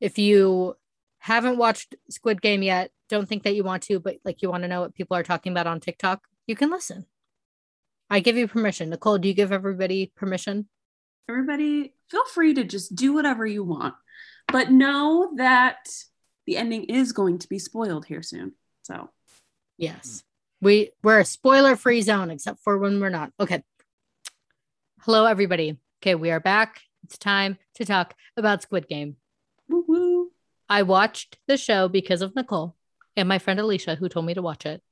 If you haven't watched Squid Game yet, don't think that you want to, but like you want to know what people are talking about on TikTok, you can listen. I give you permission. Nicole, do you give everybody permission? Everybody, feel free to just do whatever you want, but know that the ending is going to be spoiled here soon. So, yes, we we're a spoiler free zone except for when we're not. Okay. Hello, everybody. Okay, we are back. It's time to talk about Squid Game. woo-woo. I watched the show because of Nicole and my friend Alicia, who told me to watch it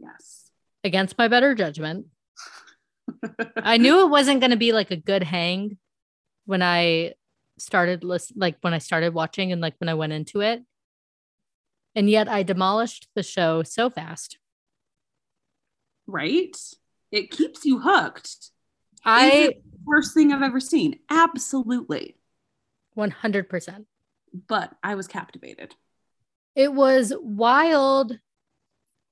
yes. against my better judgment. I knew it wasn't going to be like a good hang when I started list like when I started watching and like when I went into it. And yet I demolished the show so fast. Right? It keeps you hooked. I the worst thing I've ever seen. Absolutely. 100%. But I was captivated. It was wild,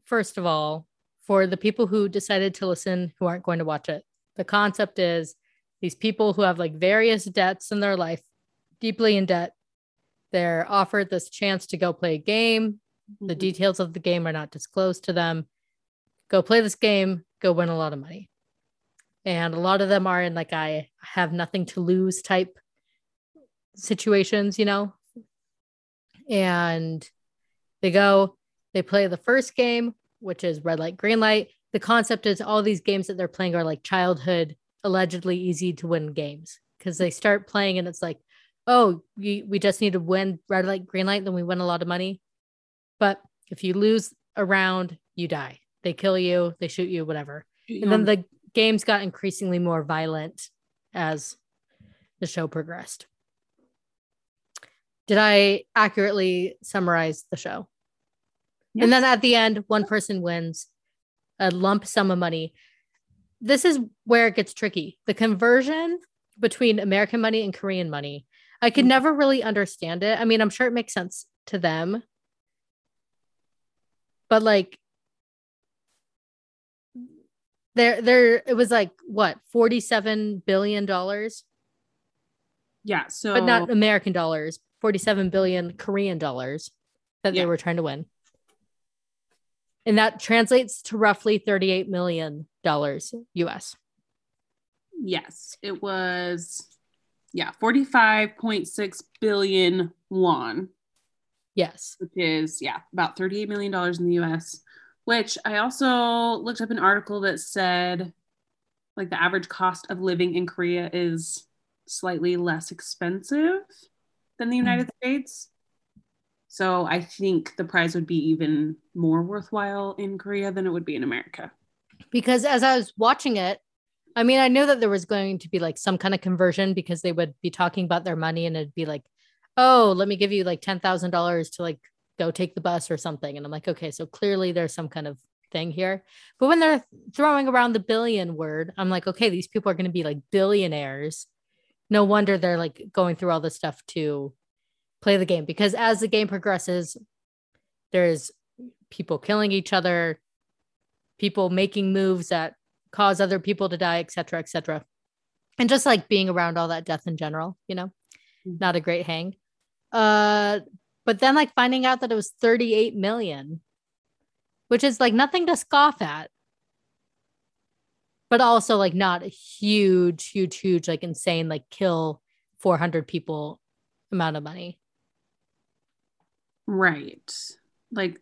first of all, for the people who decided to listen who aren't going to watch it. The concept is these people who have like various debts in their life, deeply in debt, they're offered this chance to go play a game. The Mhm. details of the game are not disclosed to them. Go play this game, go win a lot of money. And a lot of them are in like I have nothing to lose type situations, you know? And they go, they play the first game, which is red light, green light. The concept is all these games that they're playing are like childhood, allegedly easy to win games because they start playing and it's like, oh, we, we just need to win red light, green light, then we win a lot of money. But if you lose a round, you die. They kill you, they shoot you, whatever. And then the games got increasingly more violent as the show progressed. Did I accurately summarize the show? And then at the end, one person wins a lump sum of money. This is where it gets tricky. The conversion between American money and Korean money, I could Mhm. never really understand it. I mean, I'm sure it makes sense to them. But like there there it was like what 47 billion dollars? Yeah, so but not american dollars 47 billion korean dollars that Yeah. they were trying to win. And that translates to roughly 38 million dollars us yes, it was yeah, 45.6 billion won, yes. Which is yeah, about 38 million dollars in the US, which I also looked up an article that said like the average cost of living in Korea is slightly less expensive than the hmm. United States. So I think the prize would be even more worthwhile in Korea than it would be in America. because as i was watching it i mean i knew that there was going to be like some kind of conversion because they would be talking about their money and it'd be like oh let me give you like $10000 to like go take the bus or something and i'm like okay so clearly there's some kind of thing here but when they're throwing around the billion word i'm like okay these people are going to be like billionaires no wonder they're like going through all this stuff to play the game because as the game progresses there's people killing each other people making moves that cause other people to die, et cetera, et cetera. And just like being around all that death in general, you know, Mhm. not a great hang. Uh, but then like finding out that it was 38 million, which is like nothing to scoff at, but also like not a huge, huge, huge, like insane, like kill 400 people amount of money. Right. Like,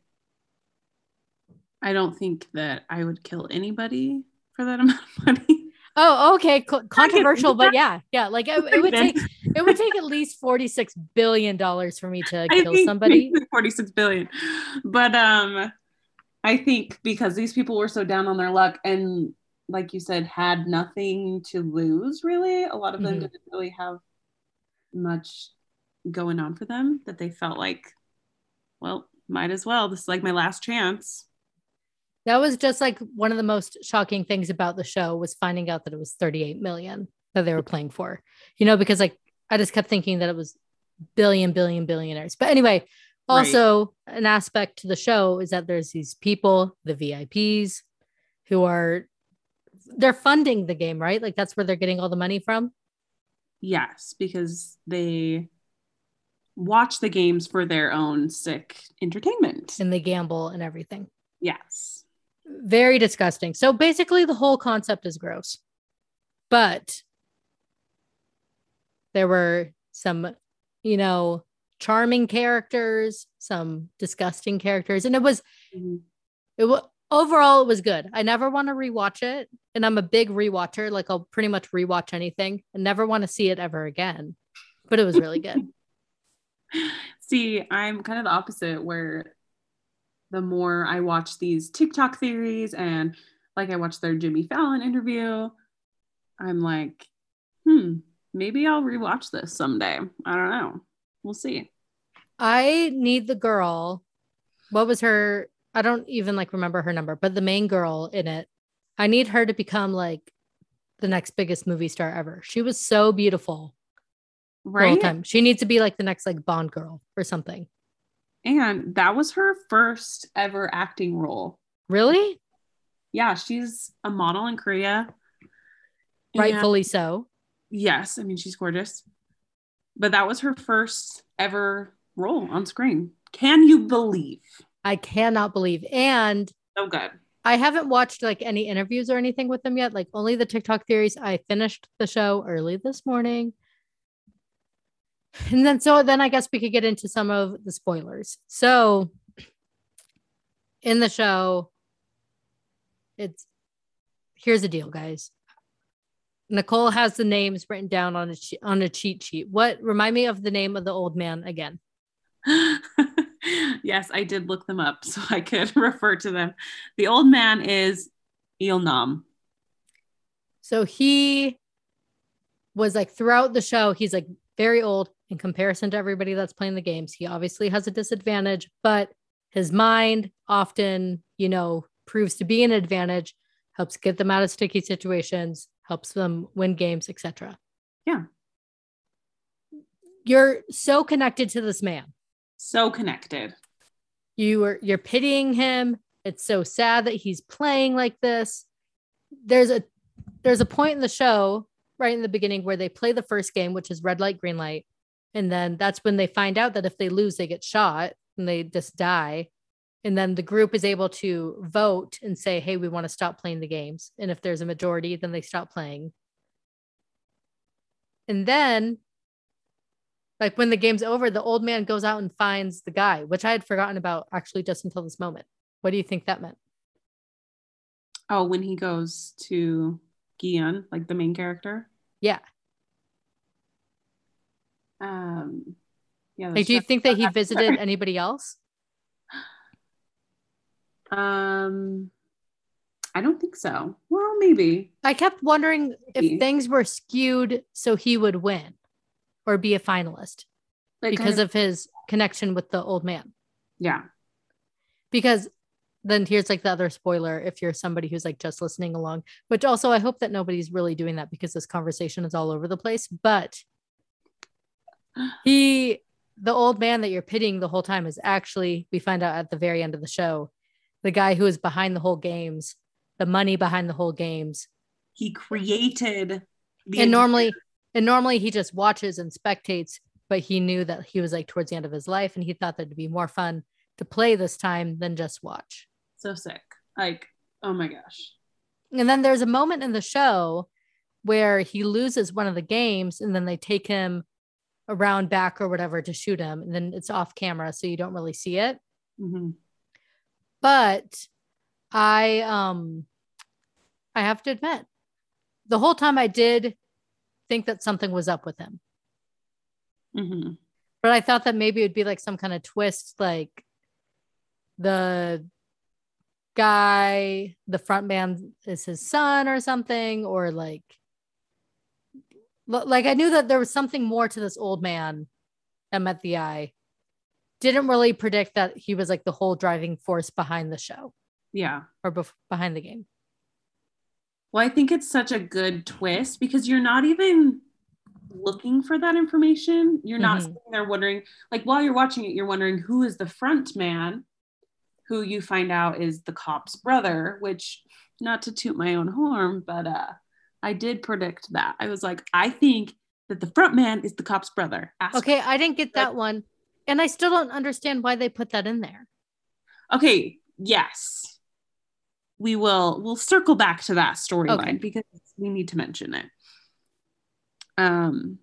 I don't think that I would kill anybody for that amount of money. Oh, okay. Co- controversial, but yeah, yeah. Like it, it would take it would take at least 46 billion dollars for me to I kill think somebody. 46 billion. But um I think because these people were so down on their luck and like you said had nothing to lose really, a lot of them Mhm. didn't really have much going on for them that they felt like well, might as well. This is like my last chance. That was just like one of the most shocking things about the show was finding out that it was 38 million that they were playing for. You know, because like I just kept thinking that it was billion, billion, billionaires. But anyway, also an aspect to the show is that there's these people, the VIPs, who are they're funding the game, right? Like that's where they're getting all the money from. Yes, because they watch the games for their own sick entertainment. and they gamble and everything. yes. Very disgusting. So basically, the whole concept is gross. But there were some, you know, charming characters, some disgusting characters, and it was Mm-hmm. It was overall it was good. I never want to rewatch it, and I'm a big rewatcher. Like I'll pretty much rewatch anything and never want to see it ever again. But it was really good. see, I'm kind of the opposite where the more I watch these TikTok theories and like I watched their Jimmy Fallon interview, I'm like, hmm, maybe I'll rewatch this someday. I don't know. We'll see. I need the girl. What was her? I don't even like remember her number, but the main girl in it. I need her to become like the next biggest movie star ever. She was so beautiful. Right. She needs to be like the next like Bond girl or something. And that was her first ever acting role. Really? Yeah, she's a model in Korea. Rightfully and, so. Yes, I mean she's gorgeous. But that was her first ever role on screen. Can you believe? I cannot believe. And so good. I haven't watched like any interviews or anything with them yet, like only the TikTok theories. I finished the show early this morning. And then so then I guess we could get into some of the spoilers. So in the show, it's here's the deal, guys. Nicole has the names written down on a on a cheat sheet. What remind me of the name of the old man again? yes, I did look them up so I could refer to them. The old man is Il Nam. So he was like throughout the show, he's like very old in comparison to everybody that's playing the games. He obviously has a disadvantage, but his mind often, you know, proves to be an advantage, helps get them out of sticky situations, helps them win games, etc. Yeah. You're so connected to this man. So connected. You are you're pitying him. It's so sad that he's playing like this. There's a there's a point in the show right in the beginning where they play the first game, which is red light, green light. And then that's when they find out that if they lose, they get shot and they just die. And then the group is able to vote and say, hey, we want to stop playing the games. And if there's a majority, then they stop playing. And then, like when the game's over, the old man goes out and finds the guy, which I had forgotten about actually just until this moment. What do you think that meant? Oh, when he goes to Gi-hun, like the main character? Yeah. Um, yeah. Like, do you think that he visited anybody else? Um, I don't think so. Well, maybe. I kept wondering maybe. if things were skewed so he would win or be a finalist like because kind of, of his connection with the old man. Yeah. Because then here's like the other spoiler if you're somebody who's like just listening along, which also I hope that nobody's really doing that because this conversation is all over the place. But he the old man that you're pitying the whole time is actually we find out at the very end of the show the guy who is behind the whole games the money behind the whole games he created and normally and normally he just watches and spectates but he knew that he was like towards the end of his life and he thought that'd be more fun to play this time than just watch so sick. Like oh my gosh. And then there's a moment in the show where he loses one of the games and then they take him around back or whatever to shoot him. And then it's off camera so you don't really see it. Mm-hmm. but i um i have to admit the whole time i did think that something was up with him. Mm-hmm. but i thought that maybe it would be like some kind of twist like the guy the front man is his son or something or like like I knew that there was something more to this old man that met the eye. Didn't really predict that he was like the whole driving force behind the show. Yeah. Or bef- behind the game. Well, I think it's such a good twist because you're not even looking for that information. You're not mm-hmm. sitting there wondering, like while you're watching it, you're wondering who is the front man, who you find out is the cop's brother, which not to toot my own horn, but uh I did predict that. I was like, I think that the front man is the cop's brother. Ask okay, I didn't get that one. And I still don't understand why they put that in there. Okay, yes. We will we'll circle back to that storyline okay. because we need to mention it. Um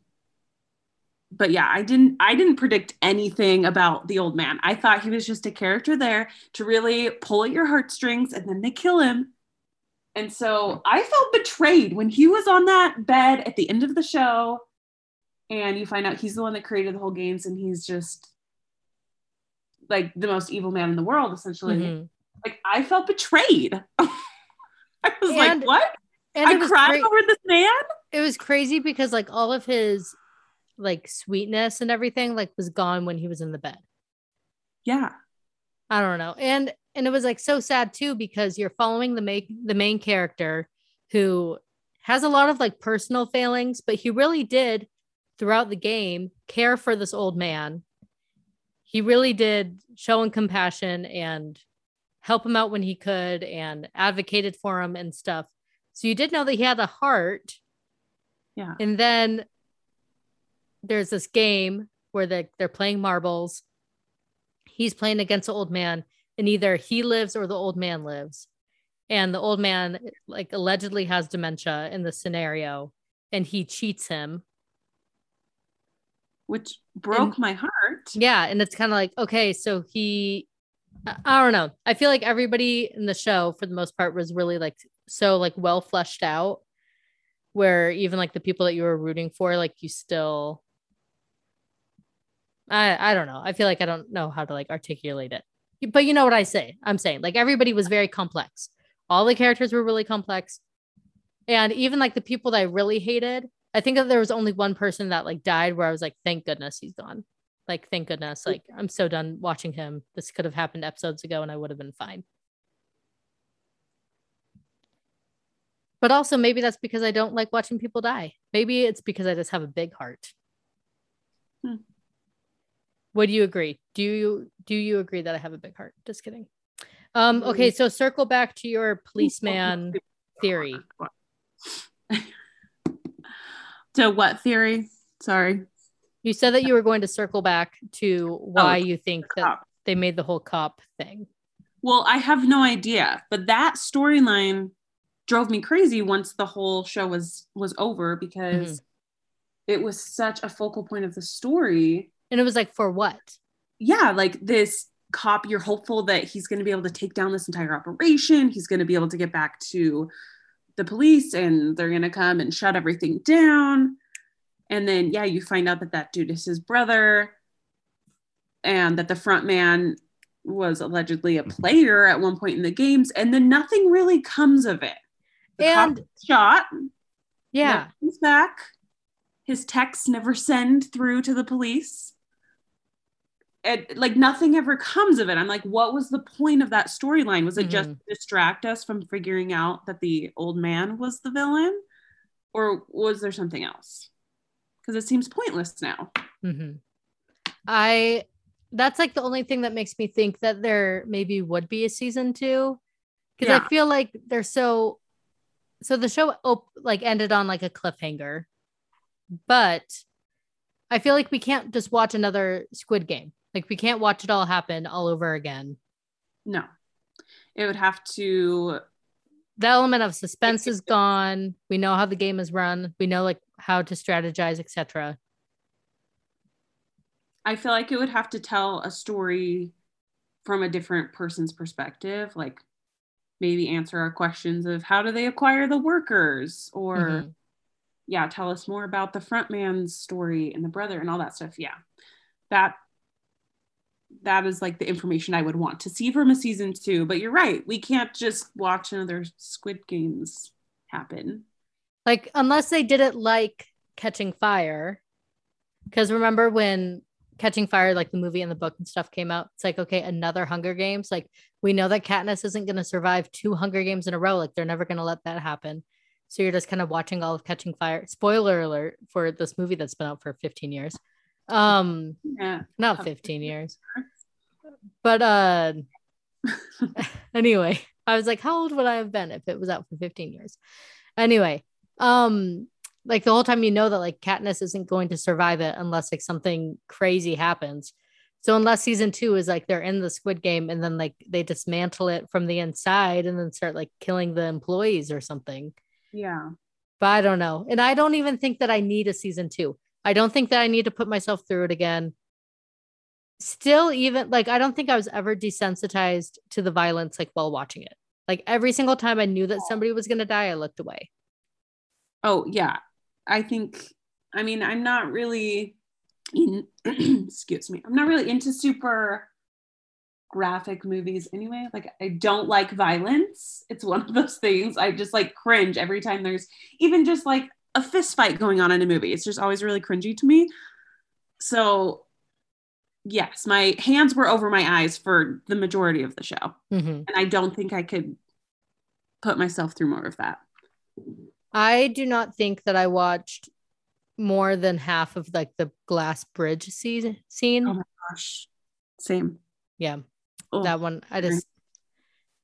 but yeah, I didn't I didn't predict anything about the old man. I thought he was just a character there to really pull at your heartstrings and then they kill him. And so I felt betrayed when he was on that bed at the end of the show and you find out he's the one that created the whole games and he's just like the most evil man in the world essentially. Mm-hmm. Like I felt betrayed. I was and, like, what? And I cried over this man. It was crazy because like all of his like sweetness and everything like was gone when he was in the bed. Yeah. I don't know. And and it was like so sad too because you're following the make the main character who has a lot of like personal failings, but he really did throughout the game care for this old man. He really did show him compassion and help him out when he could and advocated for him and stuff. So you did know that he had a heart. Yeah. And then there's this game where they, they're playing marbles. He's playing against the old man, and either he lives or the old man lives. And the old man, like, allegedly has dementia in the scenario, and he cheats him. Which broke and, my heart. Yeah. And it's kind of like, okay, so he, I don't know. I feel like everybody in the show, for the most part, was really like so like well fleshed out where even like the people that you were rooting for like you still I I don't know. I feel like I don't know how to like articulate it. But you know what I say? I'm saying like everybody was very complex. All the characters were really complex. And even like the people that I really hated, I think that there was only one person that like died where I was like, thank goodness he's gone. Like, thank goodness. Like, I'm so done watching him. This could have happened episodes ago and I would have been fine. But also, maybe that's because I don't like watching people die. Maybe it's because I just have a big heart. Hmm. Would you agree? Do you do you agree that I have a big heart? Just kidding. Um, okay, so circle back to your policeman theory. to what theory? Sorry. You said that you were going to circle back to why oh, you think that they made the whole cop thing. Well, I have no idea, but that storyline drove me crazy once the whole show was was over because mm-hmm. it was such a focal point of the story and it was like, for what? Yeah, like this cop, you're hopeful that he's going to be able to take down this entire operation. He's going to be able to get back to the police and they're going to come and shut everything down. And then, yeah, you find out that that dude is his brother and that the front man was allegedly a mm-hmm. player at one point in the games. And then nothing really comes of it. The and shot. Yeah. Comes back. His texts never send through to the police it, like nothing ever comes of it. I'm like, what was the point of that storyline? Was it mm-hmm. just distract us from figuring out that the old man was the villain, or was there something else? Because it seems pointless now. Mm-hmm. I that's like the only thing that makes me think that there maybe would be a season two, because yeah. I feel like they're so. So the show op- like ended on like a cliffhanger, but I feel like we can't just watch another Squid Game like we can't watch it all happen all over again. No. It would have to the element of suspense is gone. We know how the game is run. We know like how to strategize, etc. I feel like it would have to tell a story from a different person's perspective, like maybe answer our questions of how do they acquire the workers or mm-hmm. yeah, tell us more about the front man's story and the brother and all that stuff. Yeah. That that is like the information I would want to see from a season two. But you're right, we can't just watch another Squid Games happen. Like unless they did it like Catching Fire, because remember when Catching Fire, like the movie and the book and stuff came out, it's like okay, another Hunger Games. Like we know that Katniss isn't going to survive two Hunger Games in a row. Like they're never going to let that happen. So you're just kind of watching all of Catching Fire. Spoiler alert for this movie that's been out for 15 years. Um, yeah, not 15 years. But uh, anyway, I was like, how old would I have been if it was out for 15 years? Anyway, um, like the whole time you know that like Katniss isn't going to survive it unless like something crazy happens. So unless season two is like they're in the Squid Game and then like they dismantle it from the inside and then start like killing the employees or something. Yeah. But I don't know. And I don't even think that I need a season two. I don't think that I need to put myself through it again. Still, even like, I don't think I was ever desensitized to the violence like while watching it. Like every single time I knew that somebody was going to die, I looked away. Oh, yeah. I think, I mean, I'm not really in, excuse me, I'm not really into super graphic movies anyway. Like I don't like violence. It's one of those things I just like cringe every time there's even just like a fist fight going on in a movie. It's just always really cringy to me. So yes, my hands were over my eyes for the majority of the show. Mm-hmm. And I don't think I could put myself through more of that. I do not think that I watched more than half of like the glass bridge scene. scene. Oh my gosh. Same. Yeah. Oh, that one I just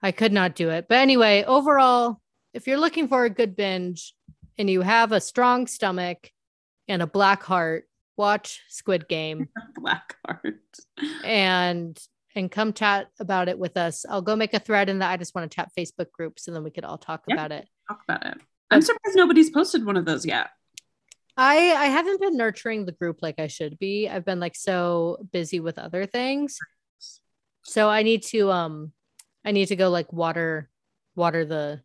I could not do it. But anyway, overall, if you're looking for a good binge and you have a strong stomach and a black heart, watch Squid Game Black Heart. and and come chat about it with us. I'll go make a thread in the I just want to chat Facebook group so then we could all talk Yep. about it. Talk about it. I'm surprised nobody's posted one of those yet. I I haven't been nurturing the group like I should be. I've been like so busy with other things. So I need to um I need to go like water water the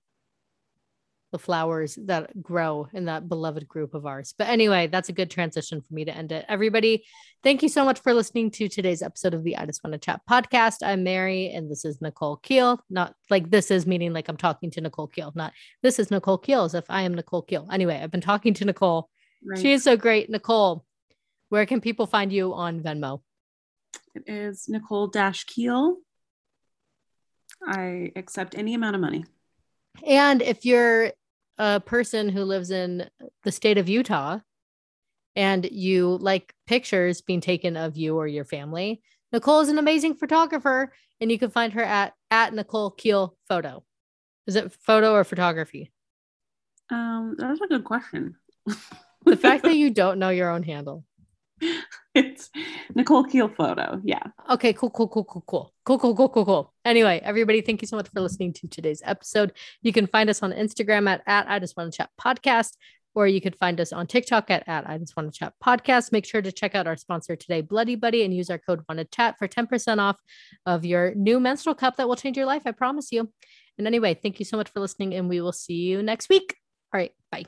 the flowers that grow in that beloved group of ours. But anyway, that's a good transition for me to end it. Everybody, thank you so much for listening to today's episode of the I Just Want to Chat podcast. I'm Mary and this is Nicole Keel. Not like this is meaning like I'm talking to Nicole Keel, not this is Nicole Keel as if I am Nicole Keel. Anyway, I've been talking to Nicole. Right. She is so great. Nicole, where can people find you on Venmo? It is Nicole Dash Keel. I accept any amount of money. And if you're a person who lives in the state of Utah and you like pictures being taken of you or your family, Nicole is an amazing photographer and you can find her at at Nicole Keel photo. Is it photo or photography? Um, that's a good question. The fact that you don't know your own handle. it's Nicole Keel photo. Yeah. Okay, cool, cool, cool, cool, cool. Cool, cool, cool, cool, cool. Anyway, everybody, thank you so much for listening to today's episode. You can find us on Instagram at, at I just want to chat podcast, or you could find us on TikTok at, at I just want to chat podcast. Make sure to check out our sponsor today, Bloody Buddy, and use our code want to chat for 10% off of your new menstrual cup that will change your life. I promise you. And anyway, thank you so much for listening, and we will see you next week. All right, bye.